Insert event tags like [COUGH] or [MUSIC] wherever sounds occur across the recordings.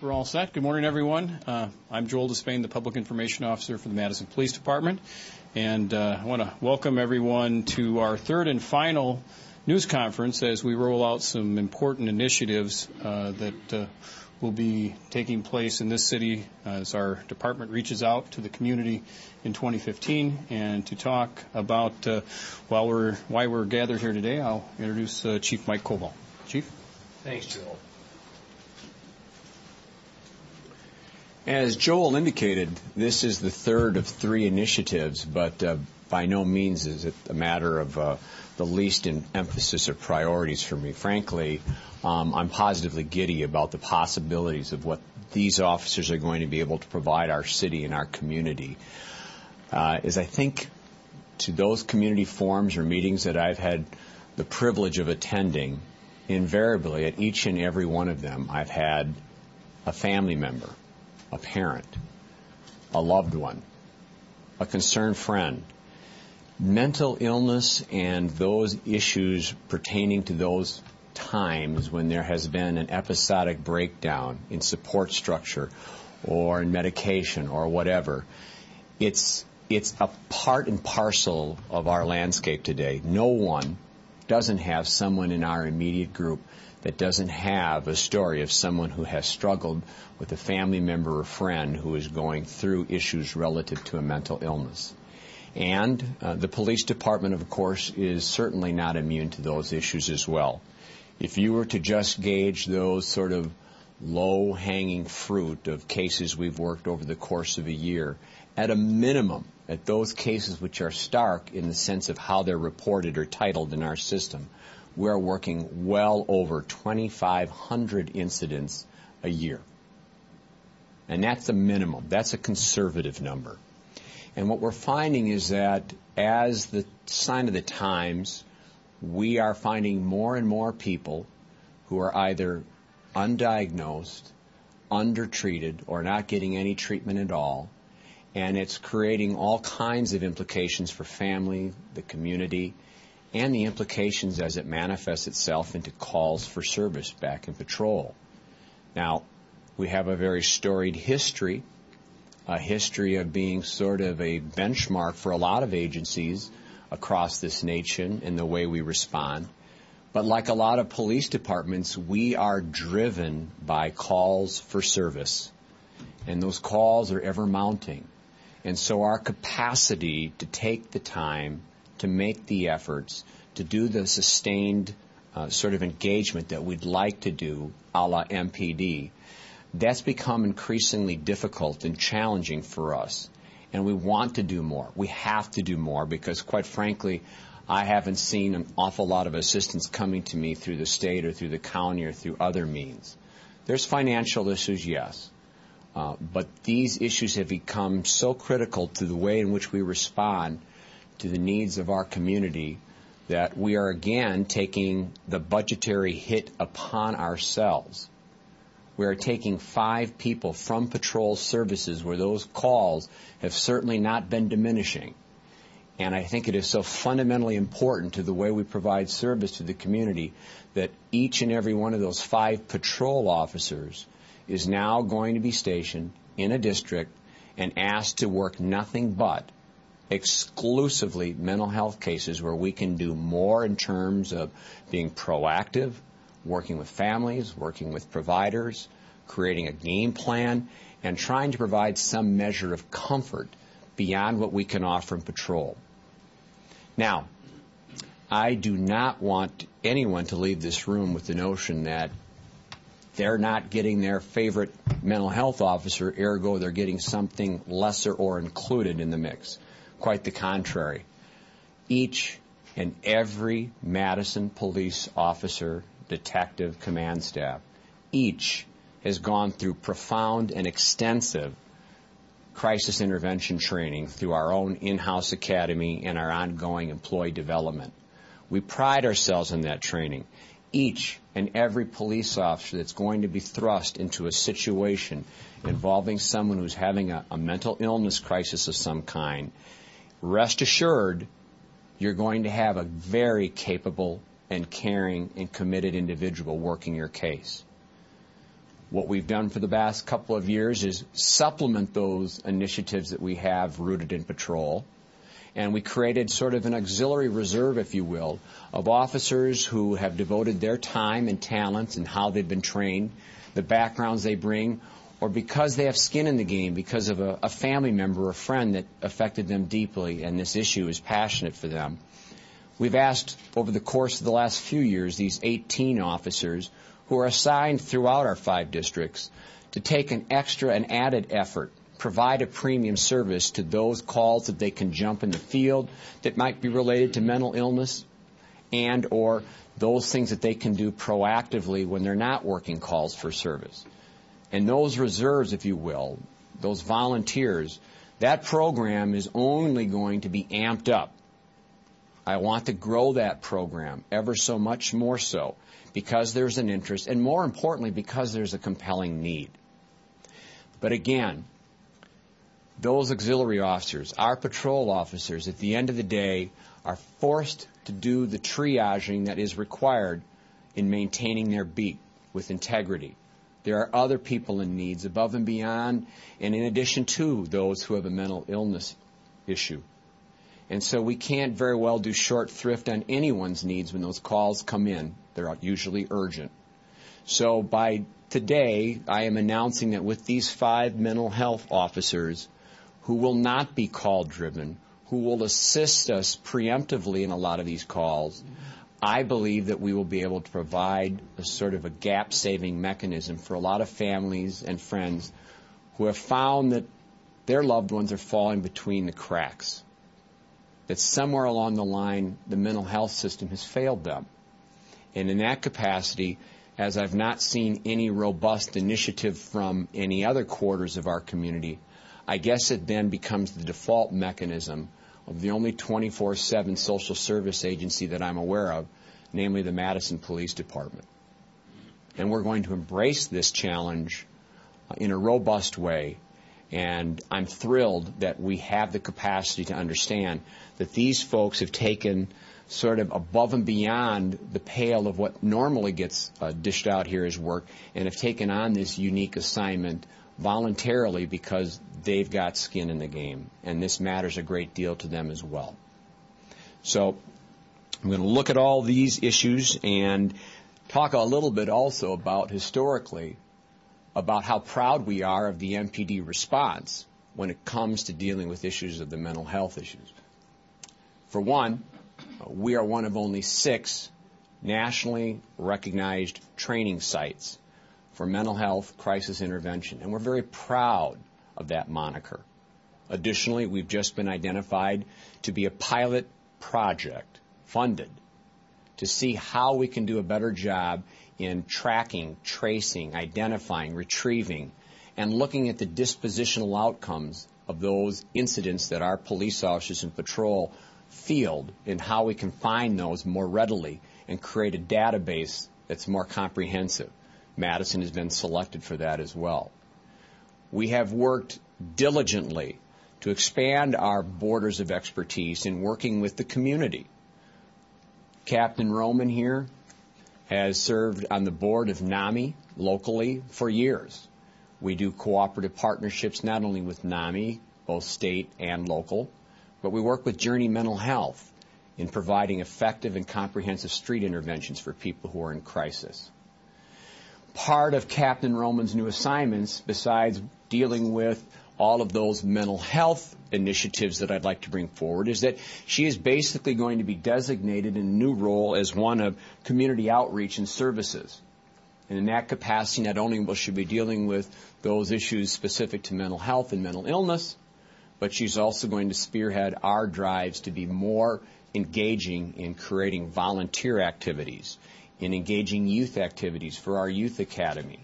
think we're all set. Good morning, everyone. Uh, I'm Joel Despain, the Public Information Officer for the Madison Police Department. And uh, I want to welcome everyone to our third and final news conference as we roll out some important initiatives uh, that uh, will be taking place in this city as our department reaches out to the community in 2015. And to talk about uh, while we're, why we're gathered here today, I'll introduce uh, Chief Mike Koval. Chief? Thanks, Joel. As Joel indicated, this is the third of three initiatives, but uh, by no means is it a matter of uh, the least in emphasis or priorities for me. Frankly, um, I'm positively giddy about the possibilities of what these officers are going to be able to provide our city and our community. Uh, as I think to those community forums or meetings that I've had the privilege of attending, invariably at each and every one of them, I've had a family member a parent, a loved one, a concerned friend. Mental illness and those issues pertaining to those times when there has been an episodic breakdown in support structure or in medication or whatever, it's it's a part and parcel of our landscape today. No one doesn't have someone in our immediate group that doesn't have a story of someone who has struggled with a family member or friend who is going through issues relative to a mental illness. And uh, the police department, of course, is certainly not immune to those issues as well. If you were to just gauge those sort of low hanging fruit of cases we've worked over the course of a year, at a minimum, at those cases which are stark in the sense of how they're reported or titled in our system, we're working well over 2,500 incidents a year. And that's a minimum. That's a conservative number. And what we're finding is that as the sign of the times, we are finding more and more people who are either undiagnosed, undertreated, or not getting any treatment at all. And it's creating all kinds of implications for family, the community, and the implications as it manifests itself into calls for service back in patrol. Now, we have a very storied history, a history of being sort of a benchmark for a lot of agencies across this nation in the way we respond. But like a lot of police departments, we are driven by calls for service. And those calls are ever mounting. And so our capacity to take the time to make the efforts to do the sustained uh, sort of engagement that we'd like to do a la MPD, that's become increasingly difficult and challenging for us. And we want to do more. We have to do more because, quite frankly, I haven't seen an awful lot of assistance coming to me through the state or through the county or through other means. There's financial issues, yes. Uh, but these issues have become so critical to the way in which we respond to the needs of our community that we are again taking the budgetary hit upon ourselves. We are taking five people from patrol services where those calls have certainly not been diminishing. And I think it is so fundamentally important to the way we provide service to the community that each and every one of those five patrol officers is now going to be stationed in a district and asked to work nothing but exclusively mental health cases where we can do more in terms of being proactive, working with families, working with providers, creating a game plan, and trying to provide some measure of comfort beyond what we can offer in patrol. Now, I do not want anyone to leave this room with the notion that they're not getting their favorite mental health officer, ergo they're getting something lesser or included in the mix. Quite the contrary. Each and every Madison police officer, detective, command staff, each has gone through profound and extensive crisis intervention training through our own in-house academy and our ongoing employee development. We pride ourselves in that training. Each and every police officer that's going to be thrust into a situation involving someone who's having a, a mental illness crisis of some kind rest assured you're going to have a very capable and caring and committed individual working your case. What we've done for the past couple of years is supplement those initiatives that we have rooted in patrol. And we created sort of an auxiliary reserve, if you will, of officers who have devoted their time and talents and how they've been trained, the backgrounds they bring, or because they have skin in the game, because of a, a family member or a friend that affected them deeply and this issue is passionate for them. We've asked over the course of the last few years these 18 officers who are assigned throughout our five districts to take an extra and added effort, provide a premium service to those calls that they can jump in the field that might be related to mental illness and or those things that they can do proactively when they're not working calls for service. And those reserves, if you will, those volunteers, that program is only going to be amped up. I want to grow that program ever so much more so because there's an interest, and more importantly, because there's a compelling need. But again, those auxiliary officers, our patrol officers, at the end of the day, are forced to do the triaging that is required in maintaining their beat with integrity. There are other people in needs above and beyond, and in addition to those who have a mental illness issue. And so we can't very well do short thrift on anyone's needs when those calls come in. They're usually urgent. So by today, I am announcing that with these five mental health officers who will not be call driven, who will assist us preemptively in a lot of these calls, I believe that we will be able to provide a sort of a gap saving mechanism for a lot of families and friends who have found that their loved ones are falling between the cracks that somewhere along the line the mental health system has failed them. And in that capacity, as I've not seen any robust initiative from any other quarters of our community, I guess it then becomes the default mechanism of the only 24 7 social service agency that I'm aware of, namely the Madison Police Department. And we're going to embrace this challenge in a robust way and I'm thrilled that we have the capacity to understand that these folks have taken sort of above and beyond the pale of what normally gets uh, dished out here as work and have taken on this unique assignment voluntarily because they've got skin in the game. And this matters a great deal to them as well. So I'm going to look at all these issues and talk a little bit also about historically about how proud we are of the MPD response when it comes to dealing with issues of the mental health issues. For one, we are one of only six nationally recognized training sites for mental health crisis intervention, and we're very proud of that moniker. Additionally, we've just been identified to be a pilot project funded to see how we can do a better job in tracking, tracing, identifying, retrieving, and looking at the dispositional outcomes of those incidents that our police officers in patrol field and how we can find those more readily and create a database that's more comprehensive. Madison has been selected for that as well. We have worked diligently to expand our borders of expertise in working with the community. Captain Roman here has served on the board of NAMI locally for years. We do cooperative partnerships not only with NAMI, both state and local, but we work with Journey Mental Health in providing effective and comprehensive street interventions for people who are in crisis. Part of Captain Roman's new assignments, besides dealing with all of those mental health initiatives that I'd like to bring forward is that she is basically going to be designated in a new role as one of community outreach and services. And in that capacity, not only will she be dealing with those issues specific to mental health and mental illness, but she's also going to spearhead our drives to be more engaging in creating volunteer activities, in engaging youth activities for our youth academy,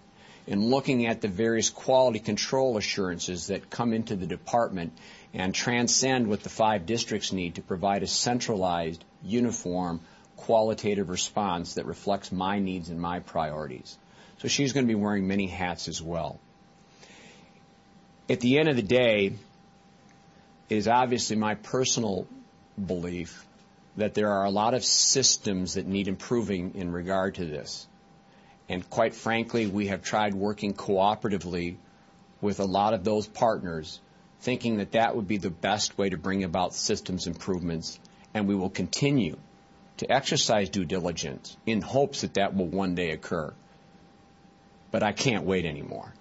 in looking at the various quality control assurances that come into the department and transcend what the five districts need to provide a centralized, uniform, qualitative response that reflects my needs and my priorities. So she's going to be wearing many hats as well. At the end of the day, it is obviously my personal belief that there are a lot of systems that need improving in regard to this. And quite frankly, we have tried working cooperatively with a lot of those partners, thinking that that would be the best way to bring about systems improvements. And we will continue to exercise due diligence in hopes that that will one day occur. But I can't wait anymore.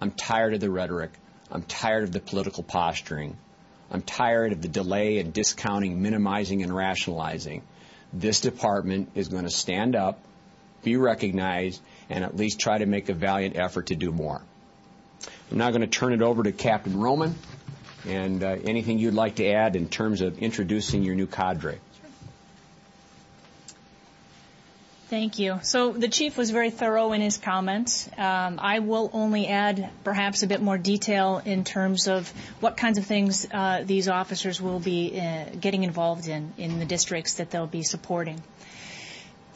I'm tired of the rhetoric. I'm tired of the political posturing. I'm tired of the delay and discounting, minimizing, and rationalizing. This department is going to stand up, be recognized, and at least try to make a valiant effort to do more. I'm now going to turn it over to Captain Roman and uh, anything you'd like to add in terms of introducing your new cadre. Thank you. So the chief was very thorough in his comments. Um, I will only add perhaps a bit more detail in terms of what kinds of things uh, these officers will be uh, getting involved in in the districts that they'll be supporting.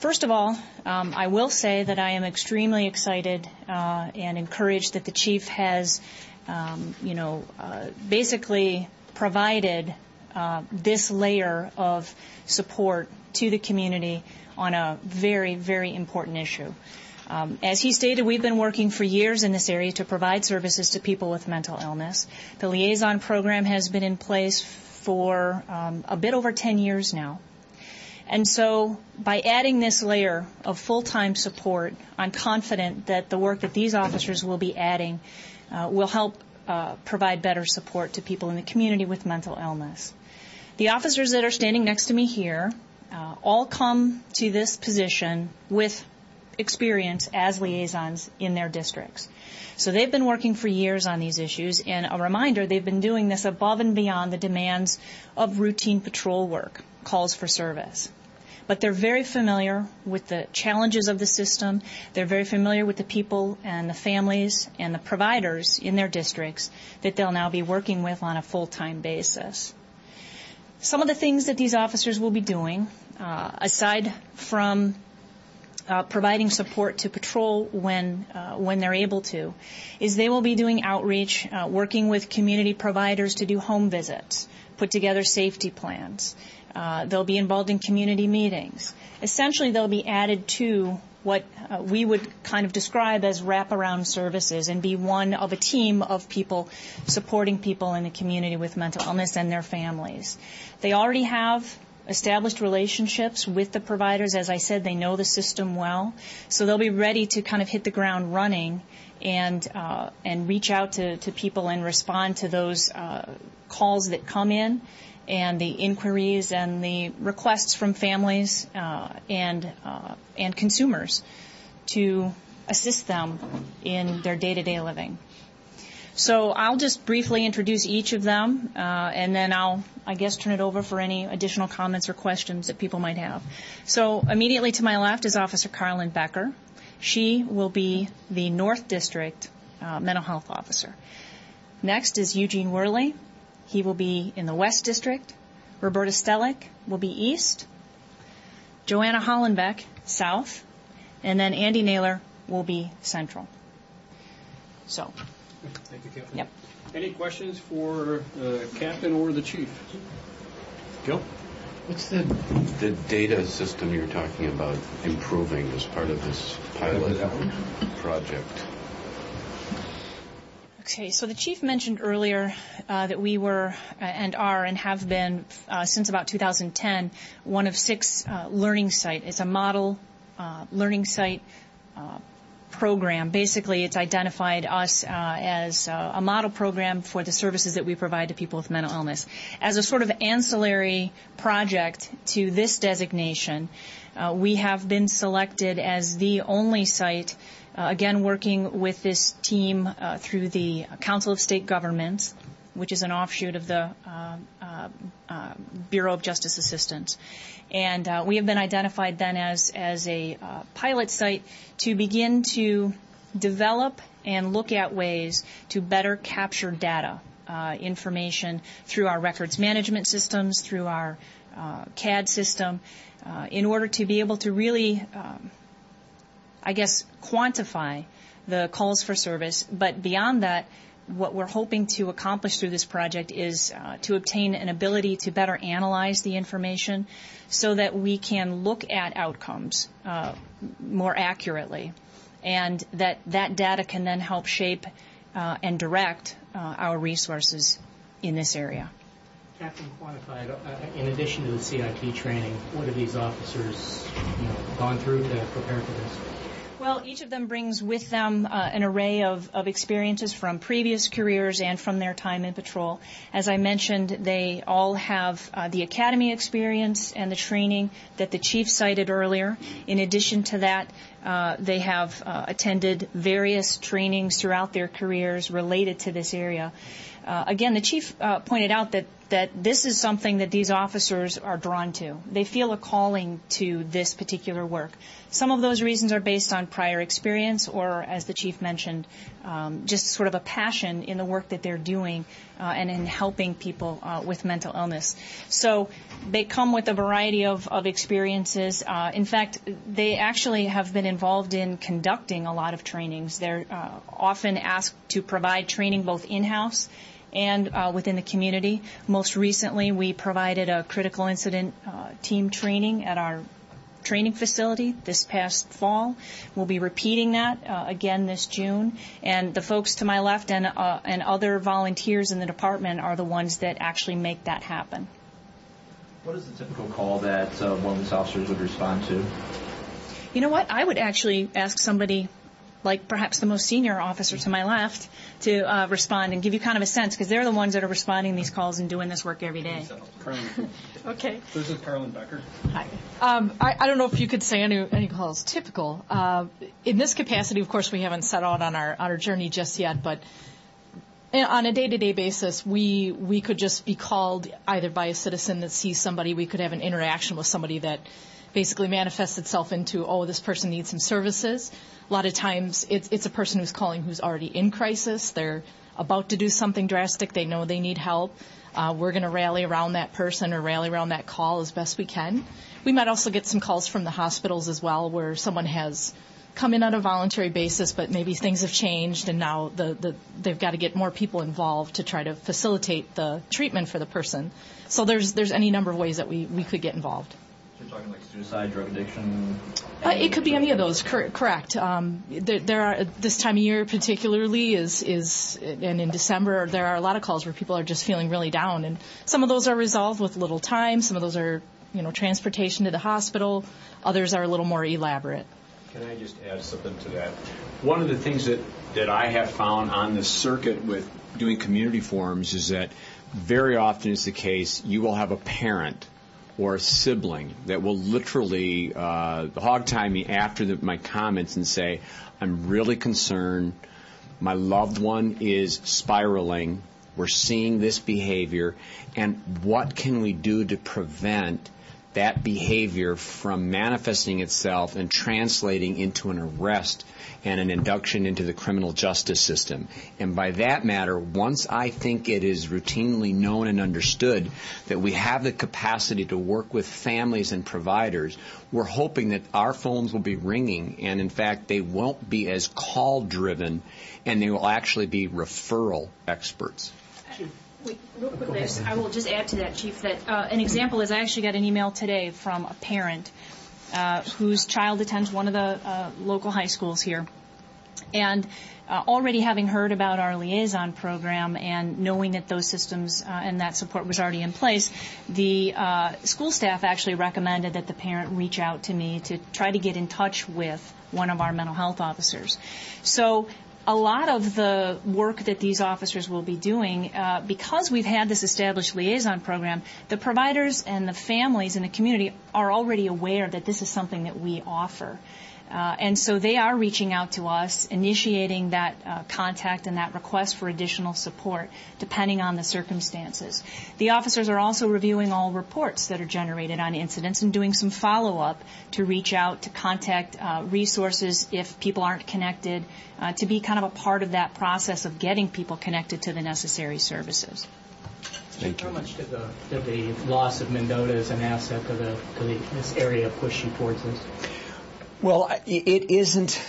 First of all, um, I will say that I am extremely excited uh, and encouraged that the chief has, um, you know, uh, basically provided uh, this layer of support to the community on a very, very important issue. Um, as he stated, we've been working for years in this area to provide services to people with mental illness. The liaison program has been in place for um, a bit over 10 years now. And so by adding this layer of full-time support, I'm confident that the work that these officers will be adding uh, will help uh, provide better support to people in the community with mental illness. The officers that are standing next to me here uh, all come to this position with experience as liaisons in their districts. So they've been working for years on these issues, and a reminder, they've been doing this above and beyond the demands of routine patrol work, calls for service. But they're very familiar with the challenges of the system. They're very familiar with the people and the families and the providers in their districts that they'll now be working with on a full-time basis. Some of the things that these officers will be doing, uh, aside from uh, providing support to patrol when uh, when they're able to, is they will be doing outreach, uh, working with community providers to do home visits, put together safety plans. Uh, they'll be involved in community meetings. Essentially, they'll be added to what uh, we would kind of describe as wraparound services and be one of a team of people supporting people in the community with mental illness and their families. They already have established relationships with the providers. As I said, they know the system well, so they'll be ready to kind of hit the ground running and uh, and reach out to, to people and respond to those uh, calls that come in and the inquiries and the requests from families uh, and uh, and consumers to assist them in their day-to-day living. So I'll just briefly introduce each of them, uh, and then I'll, I guess, turn it over for any additional comments or questions that people might have. So immediately to my left is Officer Carlin Becker. She will be the North District uh, mental health officer. Next is Eugene Worley. He will be in the West District. Roberta Stellick will be East. Joanna Hollenbeck, South. And then Andy Naylor will be Central. So. Thank you, Captain. Yep. Any questions for uh, Captain or the Chief? Joe? What's the the data system you're talking about improving as part of this pilot project? Okay, so the chief mentioned earlier uh, that we were uh, and are and have been uh, since about 2010 one of six uh, learning site. It's a model uh, learning site uh, program. Basically, it's identified us as a model program for the services that we provide to people with mental illness. As a sort of ancillary project to this designation, we have been selected as the only site uh, again, working with this team uh, through the Council of State Governments, which is an offshoot of the uh, uh, uh Bureau of Justice Assistance. And we have been identified then as, as a pilot site to begin to develop and look at ways to better capture data, information through our records management systems, through our CAD system, in order to be able to really um, I guess, quantify the calls for service, but beyond that, what we're hoping to accomplish through this project is uh, to obtain an ability to better analyze the information so that we can look at outcomes uh, more accurately and that that data can then help shape uh, and direct uh, our resources in this area. Captain Quantified, uh, in addition to the CIT training, what have these officers you know, gone through to prepare for this? Well, each of them brings with them uh, an array of, of experiences from previous careers and from their time in patrol. As I mentioned, they all have uh, the academy experience and the training that the chief cited earlier. In addition to that, uh, they have uh, attended various trainings throughout their careers related to this area. Uh, again, the chief uh, pointed out that that this is something that these officers are drawn to. They feel a calling to this particular work. Some of those reasons are based on prior experience, or as the chief mentioned, um, just sort of a passion in the work that they're doing uh, and in helping people with mental illness. So they come with a variety of, of experiences. In fact, they actually have been involved in conducting a lot of trainings. They're uh, often asked to provide training both in-house and uh, within the community. Most recently, we provided a critical incident uh, team training at our training facility this past fall. We'll be repeating that uh, again this June. And the folks to my left and, uh, and other volunteers in the department are the ones that actually make that happen. What is the typical call that uh, these officers would respond to? You know what? I would actually ask somebody like perhaps the most senior officer to my left, to uh, respond and give you kind of a sense because they're the ones that are responding these calls and doing this work every day. [LAUGHS] okay. This is Carolyn Becker. Hi. Um, I, I, don't know if you could say any, any call is typical. Uh, in this capacity, of course, we haven't set out on our on our journey just yet, but on a day-to-day basis, we we could just be called either by a citizen that sees somebody. We could have an interaction with somebody that basically manifests itself into, oh, this person needs some services. A lot of times it's, it's a person who's calling who's already in crisis. They're about to do something drastic. They know they need help. Uh, we're going to rally around that person or rally around that call as best we can. We might also get some calls from the hospitals as well where someone has come in on a voluntary basis, but maybe things have changed and now the, the, they've got to get more people involved to try to facilitate the treatment for the person. So there's, there's any number of ways that we, we could get involved you're talking like suicide, drug addiction? Uh, it could be any of those. Cor- correct. Um, there, there, are this time of year particularly is is and in December there are a lot of calls where people are just feeling really down, and some of those are resolved with little time. Some of those are you know transportation to the hospital. Others are a little more elaborate. Can I just add something to that? One of the things that that I have found on the circuit with doing community forums is that very often is the case you will have a parent or a sibling that will literally uh, hog tie me after the, my comments and say, I'm really concerned. My loved one is spiraling. We're seeing this behavior. And what can we do to prevent that behavior from manifesting itself and translating into an arrest and an induction into the criminal justice system. And by that matter, once I think it is routinely known and understood that we have the capacity to work with families and providers, we're hoping that our phones will be ringing and in fact they won't be as call driven and they will actually be referral experts. I will just add to that, Chief, that uh, an example is I actually got an email today from a parent uh, whose child attends one of the uh, local high schools here. And uh, already having heard about our liaison program and knowing that those systems uh, and that support was already in place, the uh, school staff actually recommended that the parent reach out to me to try to get in touch with one of our mental health officers. So a lot of the work that these officers will be doing, uh, because we've had this established liaison program, the providers and the families in the community are already aware that this is something that we offer. Uh, and so they are reaching out to us, initiating that uh, contact and that request for additional support, depending on the circumstances. The officers are also reviewing all reports that are generated on incidents and doing some follow-up to reach out to contact uh, resources if people aren't connected, uh, to be kind of a part of that process of getting people connected to the necessary services. Thank you. How much did the, did the loss of Mendota as an asset to, the, to the, this area push you towards this? Well, it isn't.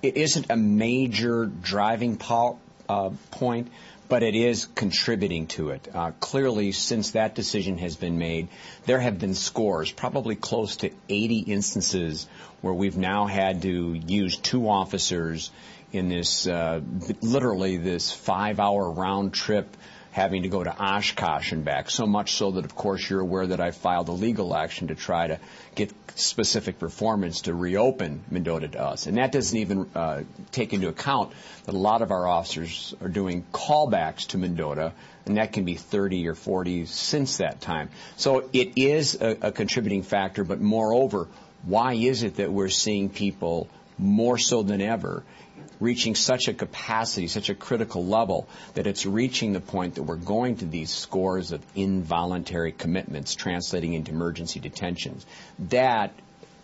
It isn't a major driving uh, point, but it is contributing to it. Uh, clearly, since that decision has been made, there have been scores, probably close to 80 instances where we've now had to use two officers in this, uh, literally this five-hour round trip having to go to Oshkosh and back. So much so that, of course, you're aware that I filed a legal action to try to get specific performance to reopen Mendota to us. And that doesn't even uh, take into account that a lot of our officers are doing callbacks to Mendota, and that can be 30 or 40 since that time. So it is a, a contributing factor, but moreover, why is it that we're seeing people more so than ever reaching such a capacity, such a critical level that it's reaching the point that we're going to these scores of involuntary commitments translating into emergency detentions. That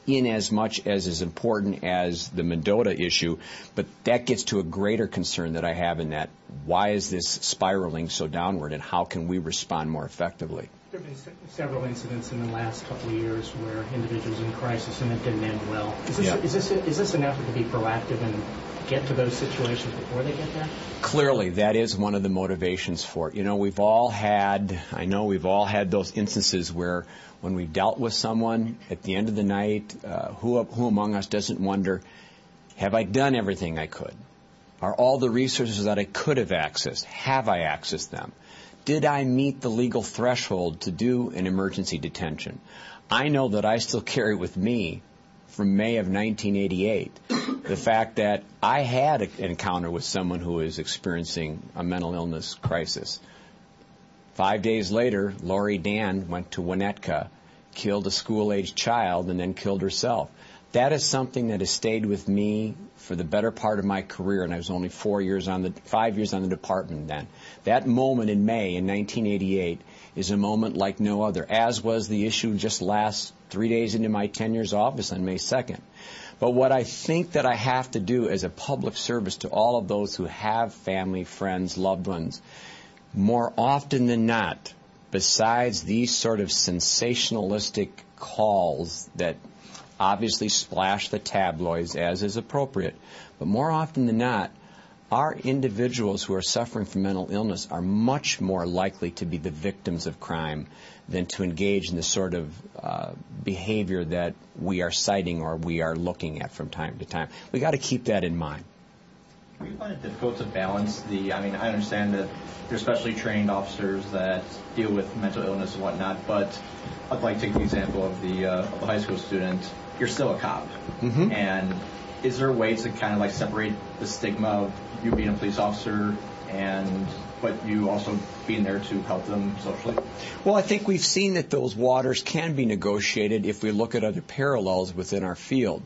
in as much as is important as the Mendota issue, but that gets to a greater concern that I have in that why is this spiraling so downward and how can we respond more effectively? There have been se- several incidents in the last couple of years where individuals in crisis and it didn't end well. Is this, Yeah. is this, is this an effort to be proactive and get to those situations before they get there? Clearly, that is one of the motivations for it. You know, we've all had, I know we've all had those instances where when we've dealt with someone at the end of the night, uh, who, who among us doesn't wonder, have I done everything I could? Are all the resources that I could have accessed, have I accessed them? Did I meet the legal threshold to do an emergency detention? I know that I still carry with me from May of 1988 the fact that I had an encounter with someone who was experiencing a mental illness crisis. Five days later, Laurie Dann went to Winnetka, killed a school aged child, and then killed herself. That is something that has stayed with me for the better part of my career, and I was only four years on the, five years on the department then. That moment in May in 1988 is a moment like no other, as was the issue just last three days into my 10 years office on May 2nd. But what I think that I have to do as a public service to all of those who have family, friends, loved ones, more often than not, besides these sort of sensationalistic calls that obviously splash the tabloids as is appropriate, but more often than not, our individuals who are suffering from mental illness are much more likely to be the victims of crime than to engage in the sort of uh, behavior that we are citing or we are looking at from time to time. We got to keep that in mind. Do you find it difficult to balance the? I mean, I understand that there's specially trained officers that deal with mental illness and whatnot, but I'd like to take the example of the uh, of the high school student. You're still a cop, Mhm. and is there a way to kind of like separate the stigma of you being a police officer and but you also being there to help them socially? Well, I think we've seen that those waters can be negotiated if we look at other parallels within our field.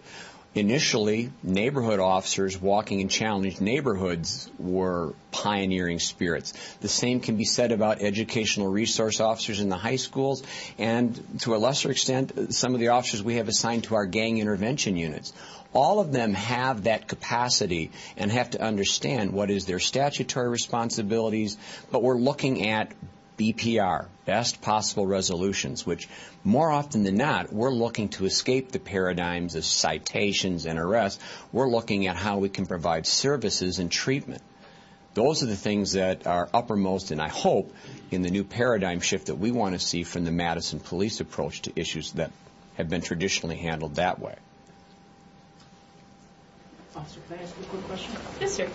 Initially, neighborhood officers walking in challenged neighborhoods were pioneering spirits. The same can be said about educational resource officers in the high schools and to a lesser extent, some of the officers we have assigned to our gang intervention units. All of them have that capacity and have to understand what is their statutory responsibilities, but we're looking at BPR, best possible resolutions, which more often than not, we're looking to escape the paradigms of citations and arrests. We're looking at how we can provide services and treatment. Those are the things that are uppermost, and I hope, in the new paradigm shift that we want to see from the Madison police approach to issues that have been traditionally handled that way. Officer, can I ask you a quick question? Yes, sir.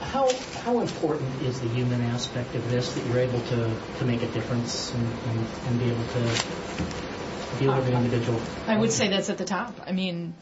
How, how important is the human aspect of this that you're able to, to make a difference and, and, and be able to deal with an individual? I would say that's at the top. I mean,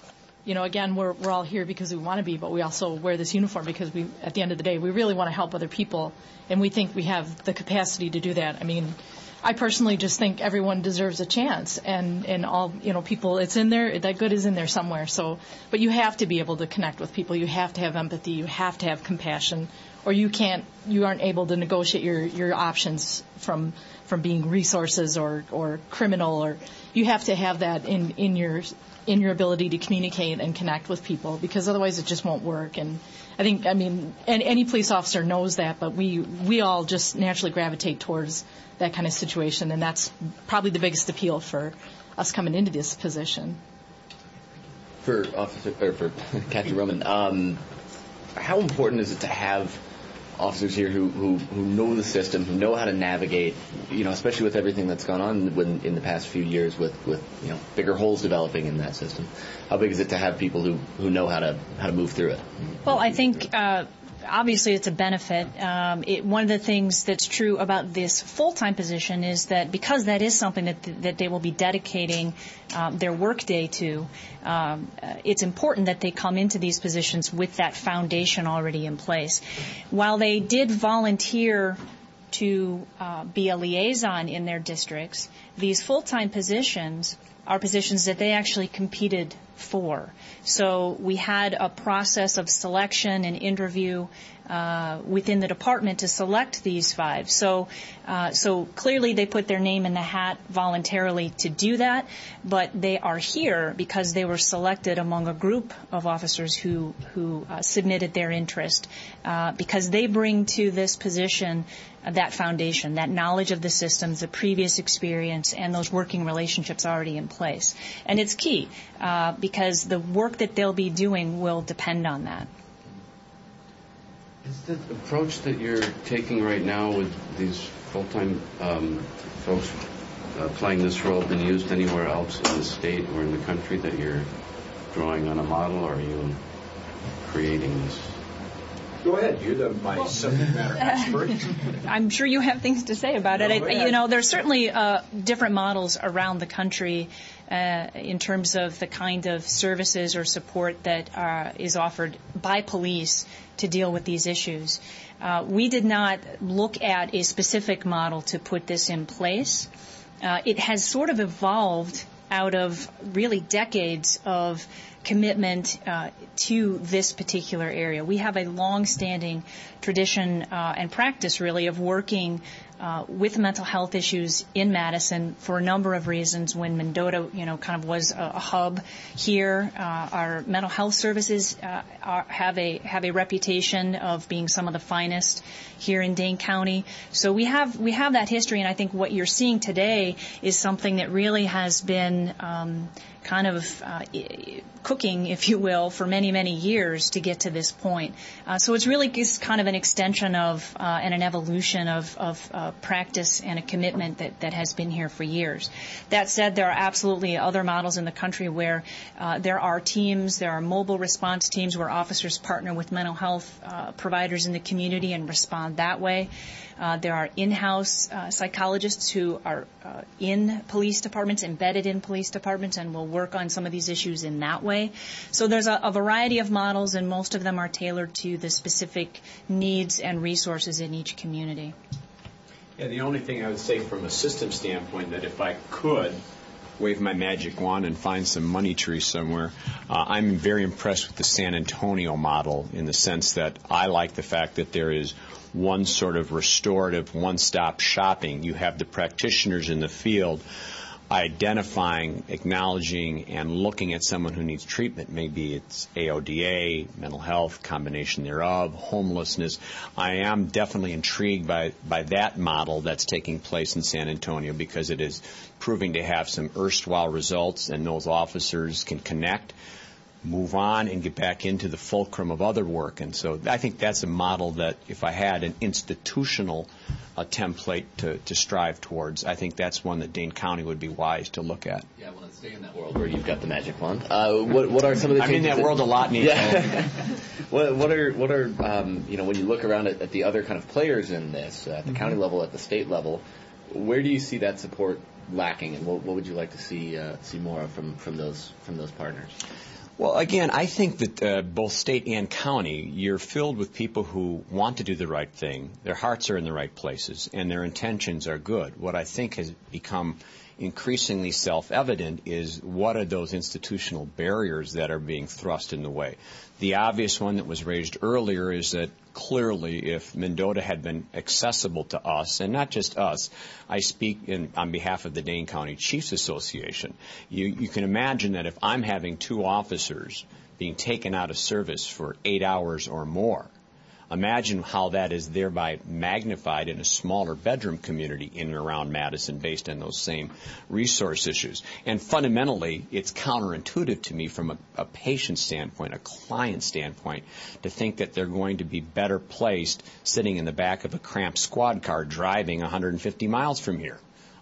you know, again, we're we're all here because we want to be, but we also wear this uniform because we, at the end of the day, we really want to help other people, and we think we have the capacity to do that. I mean, I personally just think everyone deserves a chance, and and all you know, people, it's in there. That good is in there somewhere. So, but you have to be able to connect with people. You have to have empathy. You have to have compassion, or you can't. You aren't able to negotiate your your options from from being resources or or criminal, or you have to have that in in your in your ability to communicate and connect with people because otherwise it just won't work. And I think, I mean, and any police officer knows that, but we, we all just naturally gravitate towards that kind of situation. And that's probably the biggest appeal for us coming into this position. For Officer or for Captain Roman, um, how important is it to have officers here who, who, who know the system, who know how to navigate, you know, especially with everything that's gone on when, in the past few years with, with, you know, bigger holes developing in that system. How big is it to have people who, who know how to, how to move through it? Well, I think, uh, obviously it's a benefit. Um, it, one of the things that's true about this full-time position is that because that is something that th- that they will be dedicating um, their workday to, um, uh, it's important that they come into these positions with that foundation already in place. While they did volunteer to uh, be a liaison in their districts, these full-time positions are positions that they actually competed for. So we had a process of selection and interview uh, within the department to select these five. So, uh, so clearly they put their name in the hat voluntarily to do that, but they are here because they were selected among a group of officers who who uh, submitted their interest uh, because they bring to this position that foundation, that knowledge of the systems, the previous experience, and those working relationships already in place. And it's key uh, because the work that they'll be doing will depend on that. Is the approach that you're taking right now with these full-time um, folks uh, playing this role been used anywhere else in the state or in the country that you're drawing on a model, or are you creating this? Go ahead. You're the my subject matter [LAUGHS] expert. I'm sure you have things to say about it. No, I, you know, there's certainly uh, different models around the country uh, in terms of the kind of services or support that uh, is offered by police to deal with these issues. Uh, we did not look at a specific model to put this in place. Uh, it has sort of evolved out of really decades of commitment uh, to this particular area. We have a long-standing tradition uh, and practice, really, of working uh, with mental health issues in Madison for a number of reasons. When Mendota, you know, kind of was a, a hub here, uh, our mental health services uh, are, have a have a reputation of being some of the finest here in Dane County. So we have we have that history, and I think what you're seeing today is something that really has been. Um, kind of uh, cooking, if you will, for many, many years to get to this point. Uh, so it's really just kind of an extension of uh, and an evolution of, of practice and a commitment that, that has been here for years. That said, there are absolutely other models in the country where uh, there are teams, there are mobile response teams where officers partner with mental health uh, providers in the community and respond that way. Uh, there are in-house uh, psychologists who are uh, in police departments, embedded in police departments, and will work on some of these issues in that way. So there's a, a variety of models, and most of them are tailored to the specific needs and resources in each community. Yeah, the only thing I would say from a system standpoint that if I could wave my magic wand and find some money tree somewhere, uh, I'm very impressed with the San Antonio model in the sense that I like the fact that there is one sort of restorative, one-stop shopping. You have the practitioners in the field identifying, acknowledging, and looking at someone who needs treatment. Maybe it's AODA, mental health, combination thereof, homelessness. I am definitely intrigued by, by that model that's taking place in San Antonio because it is proving to have some erstwhile results and those officers can connect move on and get back into the fulcrum of other work. And so I think that's a model that if I had an institutional uh, template to, to strive towards, I think that's one that Dane County would be wise to look at. Yeah, I want to stay in that world where you've got the magic wand. Uh, what, what are some of the [LAUGHS] I'm in changes that world a lot, Nico. Yeah. [LAUGHS] what, what are what are um, you know when you look around at, at the other kind of players in this uh, at the county level, at the state level, where do you see that support lacking, and what, what would you like to see uh, see more of from from those from those partners? Well, again, I think that uh, both state and county, you're filled with people who want to do the right thing. Their hearts are in the right places, and their intentions are good. What I think has become increasingly self-evident is what are those institutional barriers that are being thrust in the way. The obvious one that was raised earlier is that clearly if Mendota had been accessible to us, and not just us, I speak in, on behalf of the Dane County Chiefs Association, you, you can imagine that if I'm having two officers being taken out of service for eight hours or more, Imagine how that is thereby magnified in a smaller bedroom community in and around Madison based on those same resource issues. And fundamentally, it's counterintuitive to me from a, a patient standpoint, a client standpoint, to think that they're going to be better placed sitting in the back of a cramped squad car driving 150 miles from here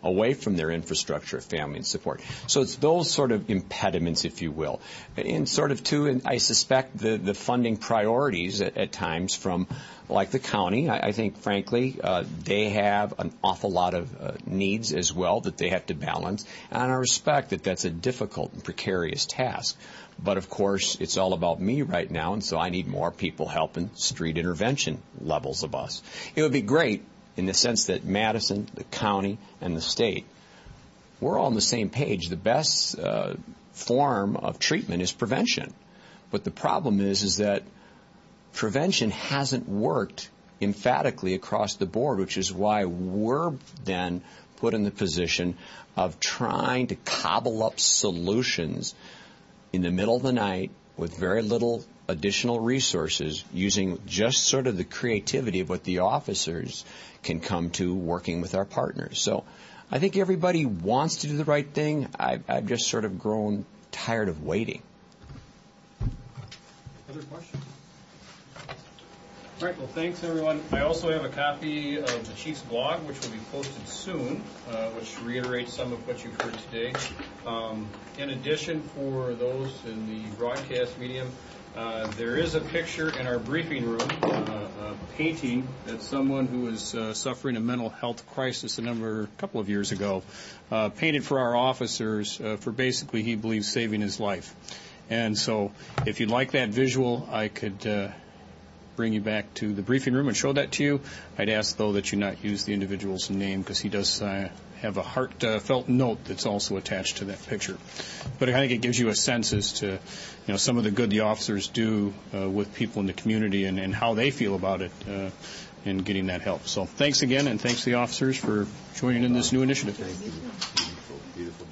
away from their infrastructure family and support. So it's those sort of impediments, if you will. And sort of too, and I suspect the, the funding priorities at, at times from like the county, I, I think frankly, uh, they have an awful lot of uh, needs as well that they have to balance. And I respect that that's a difficult and precarious task. But of course, it's all about me right now, and so I need more people helping street intervention levels of us. It would be great in the sense that Madison, the county, and the state, we're all on the same page. The best uh, form of treatment is prevention. But the problem is, is that prevention hasn't worked emphatically across the board, which is why we're then put in the position of trying to cobble up solutions in the middle of the night with very little additional resources using just sort of the creativity of what the officers can come to working with our partners. So I think everybody wants to do the right thing. I, I've just sort of grown tired of waiting. Other questions? All right, well, thanks, everyone. I also have a copy of the Chief's blog, which will be posted soon, uh, which reiterates some of what you've heard today. Um, in addition, for those in the broadcast medium, uh, there is a picture in our briefing room, uh, a painting that someone who was uh, suffering a mental health crisis a number, a couple of years ago, uh, painted for our officers uh, for basically, he believes, saving his life. And so, if you'd like that visual, I could uh, bring you back to the briefing room and show that to you. I'd ask, though, that you not use the individual's name because he does uh, have a heartfelt note that's also attached to that picture. But I think it gives you a sense as to, you know, some of the good the officers do uh, with people in the community and, and how they feel about it uh, in getting that help. So thanks again, and thanks to the officers for joining in this new initiative. Beautiful, beautiful